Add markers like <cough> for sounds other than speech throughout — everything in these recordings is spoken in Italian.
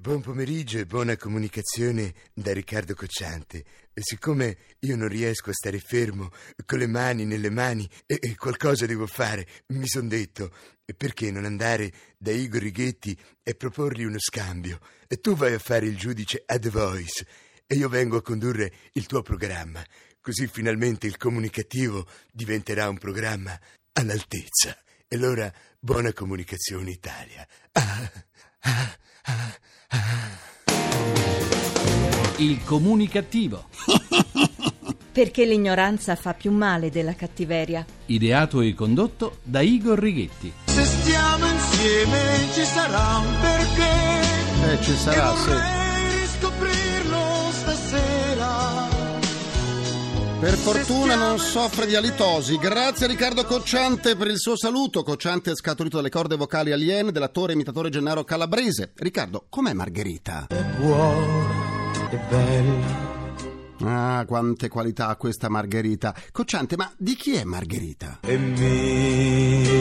Buon pomeriggio e buona comunicazione da Riccardo Cocciante. Siccome io non riesco a stare fermo con le mani nelle mani e, e qualcosa devo fare, mi son detto perché non andare da Igor Righetti e proporgli uno scambio? E tu vai a fare il giudice a The Voice e io vengo a condurre il tuo programma. Così finalmente il comunicativo diventerà un programma all'altezza. E allora buona comunicazione Italia. Ah, Il comunicativo. <laughs> Perché l'ignoranza fa più male della cattiveria. Ideato e condotto da Igor Righetti. Se stiamo insieme ci sarà un perché. Eh, ci sarà, e sì. vorrei riscoprirlo stasera. Per fortuna non soffre di alitosi. Grazie a Riccardo Cocciante per il suo saluto. Cocciante è scaturito dalle corde vocali aliene dell'attore e imitatore Gennaro Calabrese. Riccardo, com'è Margherita? Buona e bella. Ah, quante qualità ha questa Margherita. Cocciante, ma di chi è Margherita? E mia.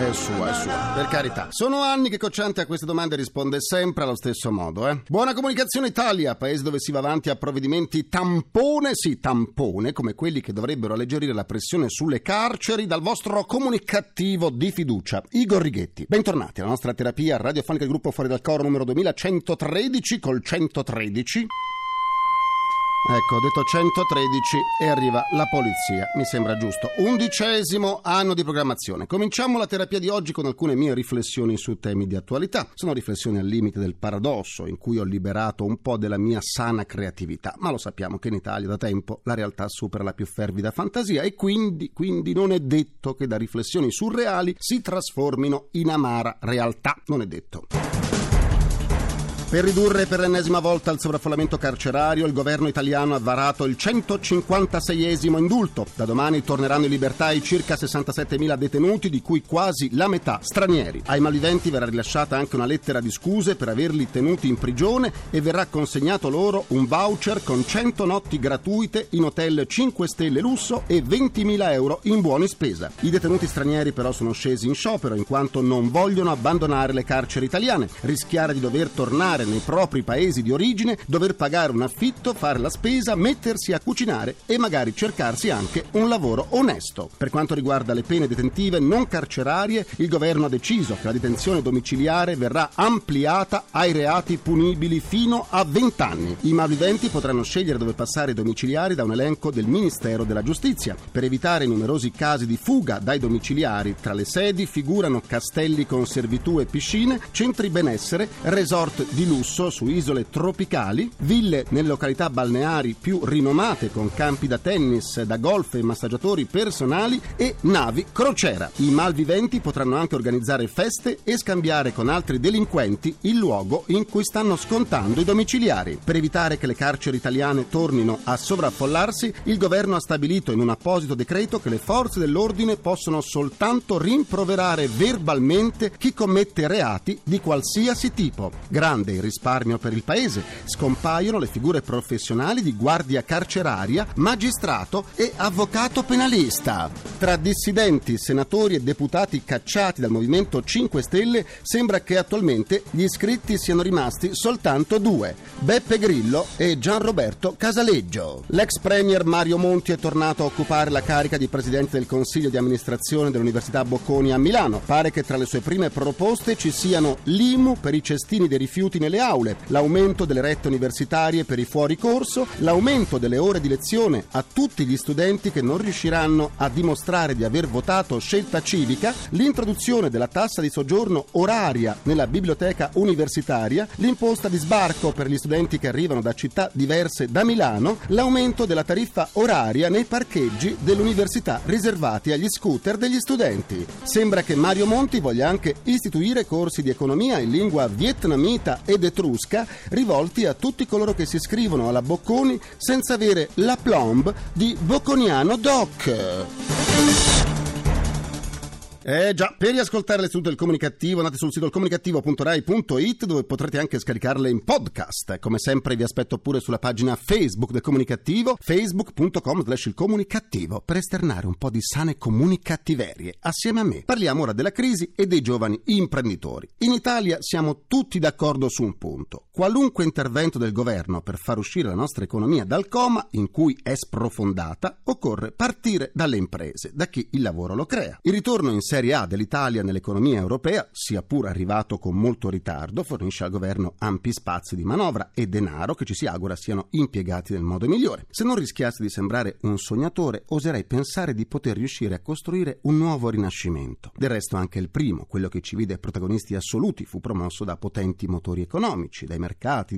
È sua, è sua. Per carità. Sono anni che Cocciante a queste domande risponde sempre allo stesso modo, eh. Buona comunicazione Italia, paese dove si va avanti a provvedimenti tampone, sì, tampone, come quelli che dovrebbero alleggerire la pressione sulle carceri dal vostro comunicativo di fiducia, Igor Righetti. Bentornati alla nostra terapia radiofonica del gruppo Fuori dal Coro numero 2113 col 113. Ecco, ho detto 113 e arriva la polizia, mi sembra giusto. Undicesimo anno di programmazione. Cominciamo la terapia di oggi con alcune mie riflessioni su temi di attualità. Sono riflessioni al limite del paradosso, in cui ho liberato un po' della mia sana creatività, ma lo sappiamo che in Italia da tempo la realtà supera la più fervida fantasia e quindi, quindi non è detto che da riflessioni surreali si trasformino in amara realtà. Non è detto. Per ridurre per l'ennesima volta il sovraffollamento carcerario, il governo italiano ha varato il 156esimo indulto. Da domani torneranno in libertà i circa 67.000 detenuti, di cui quasi la metà stranieri. Ai malviventi verrà rilasciata anche una lettera di scuse per averli tenuti in prigione e verrà consegnato loro un voucher con 100 notti gratuite in hotel 5 stelle lusso e 20.000 euro in buoni spesa. I detenuti stranieri però sono scesi in sciopero in quanto non vogliono abbandonare le carceri italiane, rischiare di dover tornare nei propri paesi di origine, dover pagare un affitto, fare la spesa, mettersi a cucinare e magari cercarsi anche un lavoro onesto. Per quanto riguarda le pene detentive non carcerarie, il governo ha deciso che la detenzione domiciliare verrà ampliata ai reati punibili fino a 20 anni. I malviventi potranno scegliere dove passare i domiciliari da un elenco del Ministero della Giustizia. Per evitare i numerosi casi di fuga dai domiciliari, tra le sedi figurano castelli con servitù e piscine, centri benessere, resort di lusso su isole tropicali, ville nelle località balneari più rinomate con campi da tennis, da golf e massaggiatori personali e navi crociera. I malviventi potranno anche organizzare feste e scambiare con altri delinquenti il luogo in cui stanno scontando i domiciliari. Per evitare che le carceri italiane tornino a sovraffollarsi, il governo ha stabilito in un apposito decreto che le forze dell'ordine possono soltanto rimproverare verbalmente chi commette reati di qualsiasi tipo. Grande il risparmio per il paese. Scompaiono le figure professionali di guardia carceraria, magistrato e avvocato penalista. Tra dissidenti, senatori e deputati cacciati dal Movimento 5 Stelle, sembra che attualmente gli iscritti siano rimasti soltanto due, Beppe Grillo e Gianroberto Casaleggio. L'ex premier Mario Monti è tornato a occupare la carica di presidente del Consiglio di amministrazione dell'Università Bocconi a Milano. Pare che tra le sue prime proposte ci siano l'IMU per i cestini dei rifiuti nelle aule, l'aumento delle rette universitarie per i fuori corso, l'aumento delle ore di lezione a tutti gli studenti che non riusciranno a dimostrare di aver votato scelta civica, l'introduzione della tassa di soggiorno oraria nella biblioteca universitaria, l'imposta di sbarco per gli studenti che arrivano da città diverse da Milano, l'aumento della tariffa oraria nei parcheggi dell'università riservati agli scooter degli studenti. Sembra che Mario Monti voglia anche istituire corsi di economia in lingua vietnamita ed etrusca rivolti a tutti coloro che si iscrivono alla Bocconi senza avere la plomb di Bocconiano Doc. Eh già, per riascoltare le sedute del comunicativo andate sul sito comunicativo.rai.it dove potrete anche scaricarle in podcast. Come sempre vi aspetto pure sulla pagina Facebook del comunicativo, facebook.com slash il comunicativo, per esternare un po' di sane comunicattiverie assieme a me. Parliamo ora della crisi e dei giovani imprenditori. In Italia siamo tutti d'accordo su un punto. Qualunque intervento del governo per far uscire la nostra economia dal coma in cui è sprofondata, occorre partire dalle imprese, da chi il lavoro lo crea. Il ritorno in Serie A dell'Italia nell'economia europea, sia pur arrivato con molto ritardo, fornisce al governo ampi spazi di manovra e denaro che ci si augura siano impiegati nel modo migliore. Se non rischiassi di sembrare un sognatore, oserei pensare di poter riuscire a costruire un nuovo rinascimento. Del resto anche il primo, quello che ci vide protagonisti assoluti, fu promosso da potenti motori economici, dai mercati,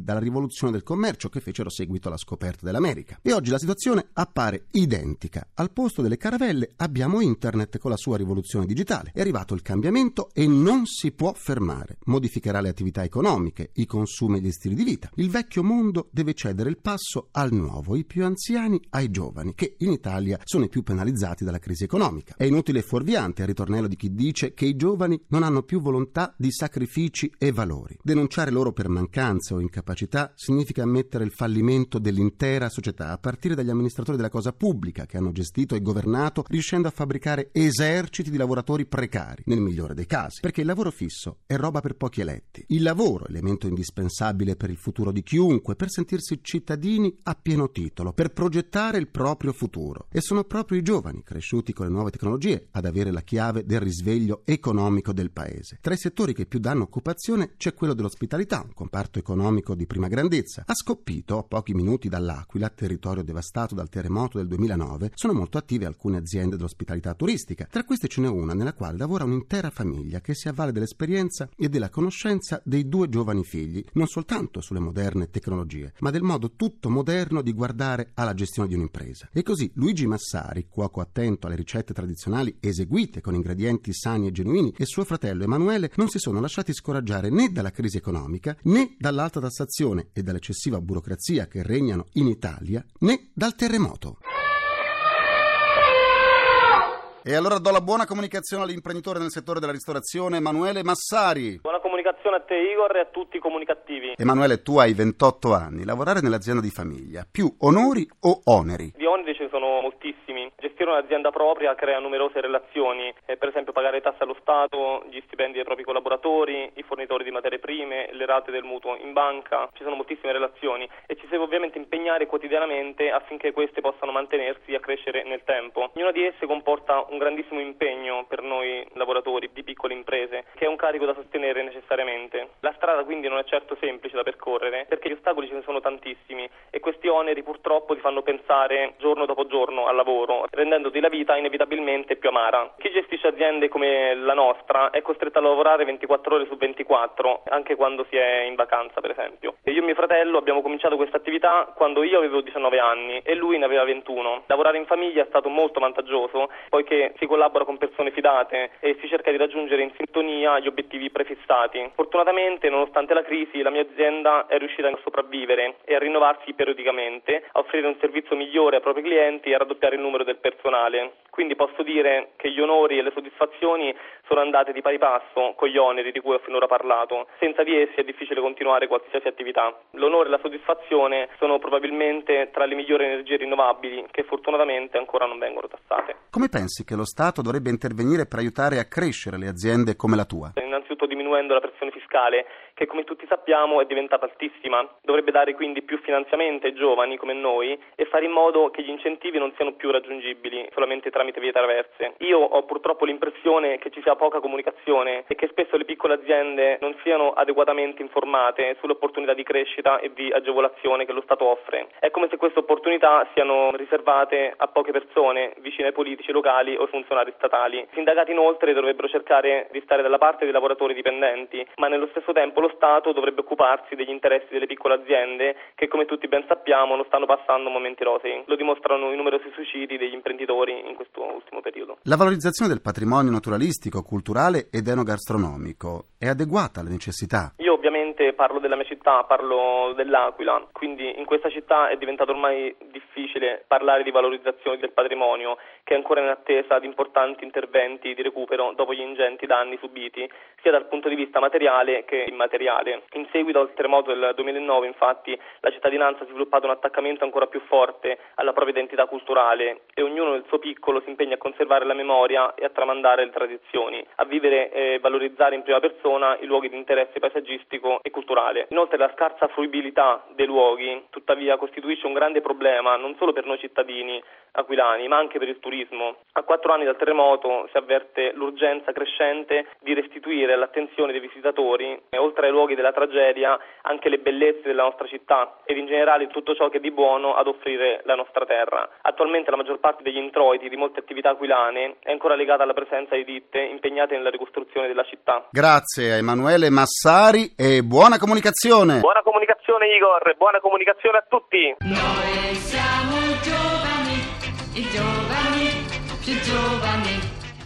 dalla rivoluzione del commercio che fecero seguito alla scoperta dell'America. E oggi la situazione appare identica. Al posto delle caravelle abbiamo internet con la sua rivoluzione digitale. È arrivato il cambiamento e non si può fermare. Modificherà le attività economiche, i consumi e gli stili di vita. Il vecchio mondo deve cedere il passo al nuovo, i più anziani ai giovani, che in Italia sono i più penalizzati dalla crisi economica. È inutile e fuorviante il ritornello di chi dice che i giovani non hanno più volontà di sacrifici e valori. Denunciare loro per mancanza o incapacità significa ammettere il fallimento dell'intera società, a partire dagli amministratori della cosa pubblica che hanno gestito e governato, riuscendo a fabbricare eserciti di lavoratori precari, nel migliore dei casi, perché il lavoro fisso è roba per pochi eletti. Il lavoro, elemento indispensabile per il futuro di chiunque, per sentirsi cittadini a pieno titolo, per progettare il proprio futuro. E sono proprio i giovani, cresciuti con le nuove tecnologie, ad avere la chiave del risveglio economico del paese. Tra i settori che più danno occupazione c'è quello dell'ospitalità, un comparto economico di prima grandezza. A Scoppito, a pochi minuti dall'Aquila, territorio devastato dal terremoto del 2009, sono molto attive alcune aziende dell'ospitalità turistica. Tra queste ce n'è una nella quale lavora un'intera famiglia che si avvale dell'esperienza e della conoscenza dei due giovani figli, non soltanto sulle moderne tecnologie, ma del modo tutto moderno di guardare alla gestione di un'impresa. E così Luigi Massari, cuoco attento alle ricette tradizionali eseguite con ingredienti sani e genuini, e suo fratello Emanuele non si sono lasciati scoraggiare né dalla crisi economica, né dall'alta tassazione e dall'eccessiva burocrazia che regnano in Italia, né dal terremoto. E allora do la buona comunicazione all'imprenditore nel settore della ristorazione Emanuele Massari. Buona comunicazione a te Igor e a tutti i comunicativi. Emanuele, tu hai 28 anni, lavorare nell'azienda di famiglia, più onori o oneri? Di oneri ce ne sono moltissimi. Gestire un'azienda propria crea numerose relazioni, eh, per esempio pagare tasse allo Stato, gli stipendi dei propri collaboratori, i fornitori di materie prime, le rate del mutuo in banca, ci sono moltissime relazioni e ci si deve ovviamente impegnare quotidianamente affinché queste possano mantenersi e crescere nel tempo. Ognuna di esse comporta un grandissimo impegno per noi lavoratori di piccole imprese, che è un carico da sostenere necessariamente. La strada quindi non è certo semplice da percorrere, perché gli ostacoli ce ne sono tantissimi e questi oneri purtroppo ti fanno pensare giorno dopo giorno al lavoro, rendendoti la vita inevitabilmente più amara. Chi gestisce aziende come la nostra è costretto a lavorare 24 ore su 24, anche quando si è in vacanza per esempio. Io e mio fratello abbiamo cominciato questa attività quando io avevo 19 anni e lui ne aveva 21. Lavorare in famiglia è stato molto vantaggioso, poiché si collabora con persone fidate e si cerca di raggiungere in sintonia gli obiettivi prefissati. Fortunatamente, nonostante la crisi, la mia azienda è riuscita a sopravvivere e a rinnovarsi periodicamente, a offrire un servizio migliore ai propri clienti e a raddoppiare il numero del personale. Quindi posso dire che gli onori e le soddisfazioni sono andate di pari passo con gli oneri di cui ho finora parlato. Senza di essi è difficile continuare qualsiasi attività. L'onore e la soddisfazione sono probabilmente tra le migliori energie rinnovabili che fortunatamente ancora non vengono tassate. Come pensi che lo Stato dovrebbe intervenire per aiutare a crescere le aziende come la tua? Innanzitutto diminuendo la pressione fiscale che come tutti sappiamo è diventata altissima. Dovrebbe dare quindi più finanziamento ai giovani come noi e fare in modo che gli incentivi non siano più raggiungibili solamente tramite vie traverse. Io ho purtroppo l'impressione che ci sia poca comunicazione e che spesso le piccole aziende non siano adeguatamente informate sulle opportunità di crescita e di agevolazione che lo Stato offre. È come se queste opportunità siano riservate a poche persone vicine ai politici locali o funzionari statali. I sindacati inoltre dovrebbero cercare di stare dalla parte dei lavoratori dipendenti, ma nello stesso tempo lo Stato dovrebbe occuparsi degli interessi delle piccole aziende che, come tutti ben sappiamo, non stanno passando momenti rosei. Lo dimostrano i numerosi suicidi degli imprenditori in questo ultimo periodo. La valorizzazione del patrimonio naturalistico, culturale ed enogastronomico è adeguata alle necessità? Io parlo della mia città, parlo dell'Aquila, quindi in questa città è diventato ormai difficile parlare di valorizzazione del patrimonio che è ancora in attesa di importanti interventi di recupero dopo gli ingenti danni subiti sia dal punto di vista materiale che immateriale. In seguito al terremoto del 2009 infatti la cittadinanza ha sviluppato un attaccamento ancora più forte alla propria identità culturale e ognuno nel suo piccolo si impegna a conservare la memoria e a tramandare le tradizioni, a vivere e valorizzare in prima persona i luoghi di interesse paesaggistico e culturale. Inoltre la scarsa fruibilità dei luoghi tuttavia costituisce un grande problema non solo per noi cittadini aquilani ma anche per il turismo. A quattro anni dal terremoto si avverte l'urgenza crescente di restituire all'attenzione dei visitatori, oltre ai luoghi della tragedia, anche le bellezze della nostra città ed in generale tutto ciò che è di buono ad offrire la nostra terra. Attualmente la maggior parte degli introiti di molte attività aquilane è ancora legata alla presenza di ditte impegnate nella ricostruzione della città. Grazie a Emanuele Massari e buona comunicazione. Buona comunicazione Igor, buona comunicazione a tutti. Noi siamo giovani, i giovani, più giovani.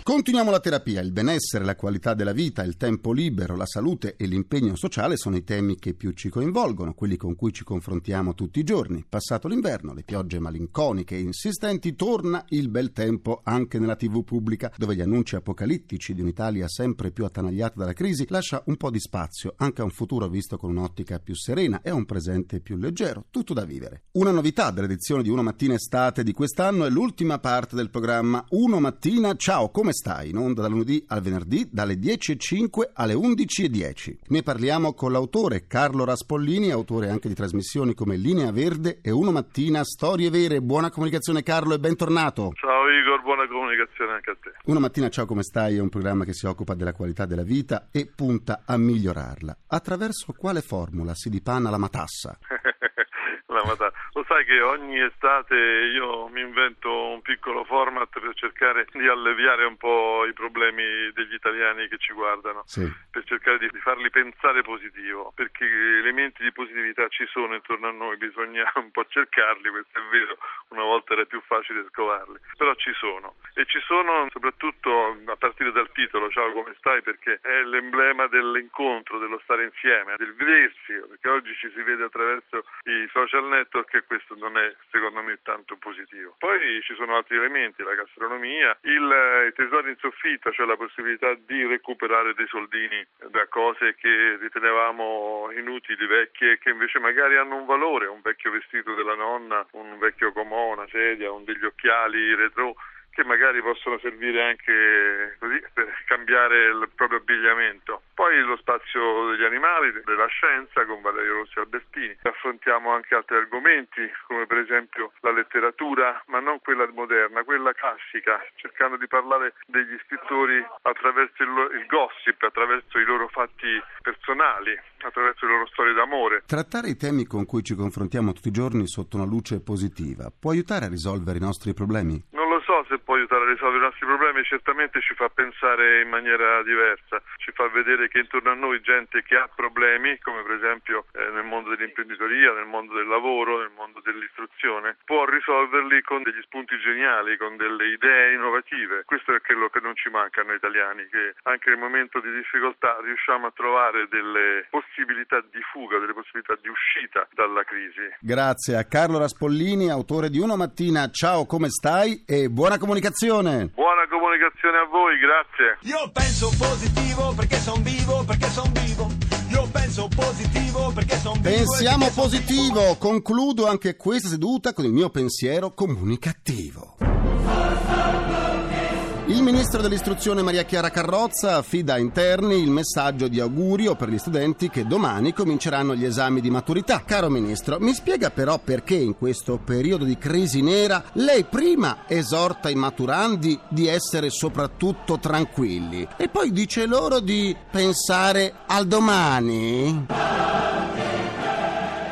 Continuiamo la terapia. Il benessere, la qualità della vita, il tempo libero, la salute e l'impegno sociale sono i temi che più ci coinvolgono, quelli con cui ci confrontiamo tutti i giorni. Passato l'inverno, le piogge malinconiche e insistenti, torna il bel tempo anche nella TV pubblica, dove gli annunci apocalittici di un'Italia sempre più attanagliata dalla crisi lascia un po' di spazio anche a un futuro visto con un'ottica più serena e a un presente più leggero, tutto da vivere. Una novità dell'edizione di Uno Mattina Estate di quest'anno è l'ultima parte del programma Uno Mattina Ciao, come stai? In onda dal lunedì al venerdì dalle 10.05 alle 11.10. Ne parliamo con l'autore Carlo Raspollini, autore anche di trasmissioni come Linea Verde e Uno Mattina Storie Vere. Buona comunicazione Carlo e bentornato. Ciao Igor, buona comunicazione anche a te. Una mattina ciao come stai è un programma che si occupa della qualità della vita e punta a migliorarla. Attraverso quale formula si dipanna la matassa? <laughs> La matassa. Lo sai che ogni estate io mi invento un piccolo format per cercare di alleviare un po' i problemi degli italiani che ci guardano, Sì. per cercare di farli pensare positivo, perché elementi di positività ci sono intorno a noi, bisogna <laughs> un po' cercarli, questo è vero, una volta era più facile scovarli, però ci sono e ci sono soprattutto a partire dal titolo, ciao come stai, perché è l'emblema dell'incontro, dello stare insieme, del vedersi, perché oggi ci si vede attraverso i social network e questo non è secondo me tanto positivo. Poi ci sono altri elementi, la gastronomia, il, eh, i tesori in soffitta, cioè la possibilità di recuperare dei soldini da cose che ritenevamo inutili, vecchie, che invece magari hanno un valore, un vecchio vestito della nonna, un vecchio comò, una sedia, un degli occhiali retro che magari possono servire anche così per cambiare il proprio abbigliamento. Poi lo spazio degli animali, della scienza con Valerio Rossi Albertini. Affrontiamo anche altri argomenti come per esempio la letteratura, ma non quella moderna, quella classica, cercando di parlare degli scrittori attraverso il, il gossip, attraverso i loro fatti personali, attraverso le loro storie d'amore. Trattare i temi con cui ci confrontiamo tutti i giorni sotto una luce positiva può aiutare a risolvere i nostri problemi? Se può aiutare a risolvere i nostri problemi, certamente ci fa pensare in maniera diversa, ci fa vedere che intorno a noi gente che ha problemi, come per esempio eh, nel mondo dell'imprenditoria, nel mondo del lavoro, nel mondo dell'istruzione, può risolverli con degli spunti geniali, con delle idee innovative. Questo è quello che non ci manca noi italiani, che anche nel momento di difficoltà riusciamo a trovare delle possibilità di fuga, delle possibilità di uscita dalla crisi. Grazie a Carlo Raspollini, autore di Una Mattina. Ciao, come stai? E buona comunicazione! Buona comunicazione a voi, grazie. Io penso positivo perché son vivo, perché son vivo. Io penso positivo perché son vivo. Pensiamo positivo. Concludo anche questa seduta con il mio pensiero comunicativo. Il ministro dell'istruzione Maria Chiara Carrozza affida a interni il messaggio di augurio per gli studenti che domani cominceranno gli esami di maturità. Caro ministro, mi spiega però perché in questo periodo di crisi nera lei prima esorta i maturandi di essere soprattutto tranquilli e poi dice loro di pensare al domani?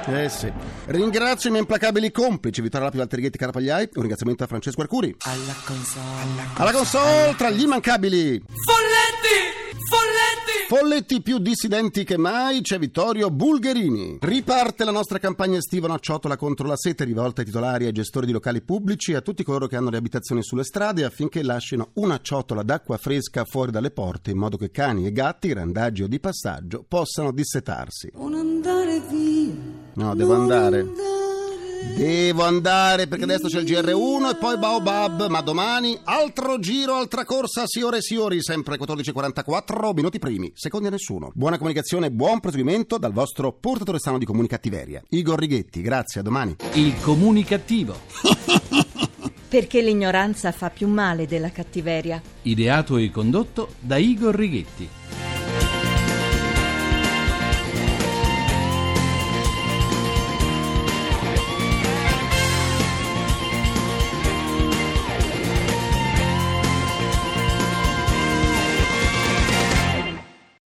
Eh sì. Ringrazio i miei implacabili complici Vittorio Lapi, Valtteri Ghetti, Carapagliai. Un ringraziamento a Francesco Arcuri. Alla console. Alla console tra gli immancabili. Folletti! Folletti! Folletti più dissidenti che mai, c'è Vittorio Bulgherini. Riparte la nostra campagna estiva Una ciotola contro la sete, rivolta ai titolari e ai gestori di locali pubblici e a tutti coloro che hanno le abitazioni sulle strade affinché lasciano una ciotola d'acqua fresca fuori dalle porte in modo che cani e gatti, randaggi o di passaggio, possano dissetarsi. Non andare via. No, devo andare. Devo andare perché adesso c'è il GR1 e poi Baobab, ma domani altro giro, altra corsa, signore e signori, sempre 14.44, minuti primi, secondi a nessuno. Buona comunicazione, buon proseguimento dal vostro portatore sano di comunicattiveria, Igor Righetti, grazie, a domani. Il comunicativo. <laughs> Perché l'ignoranza fa più male della cattiveria. Ideato e condotto da Igor Righetti.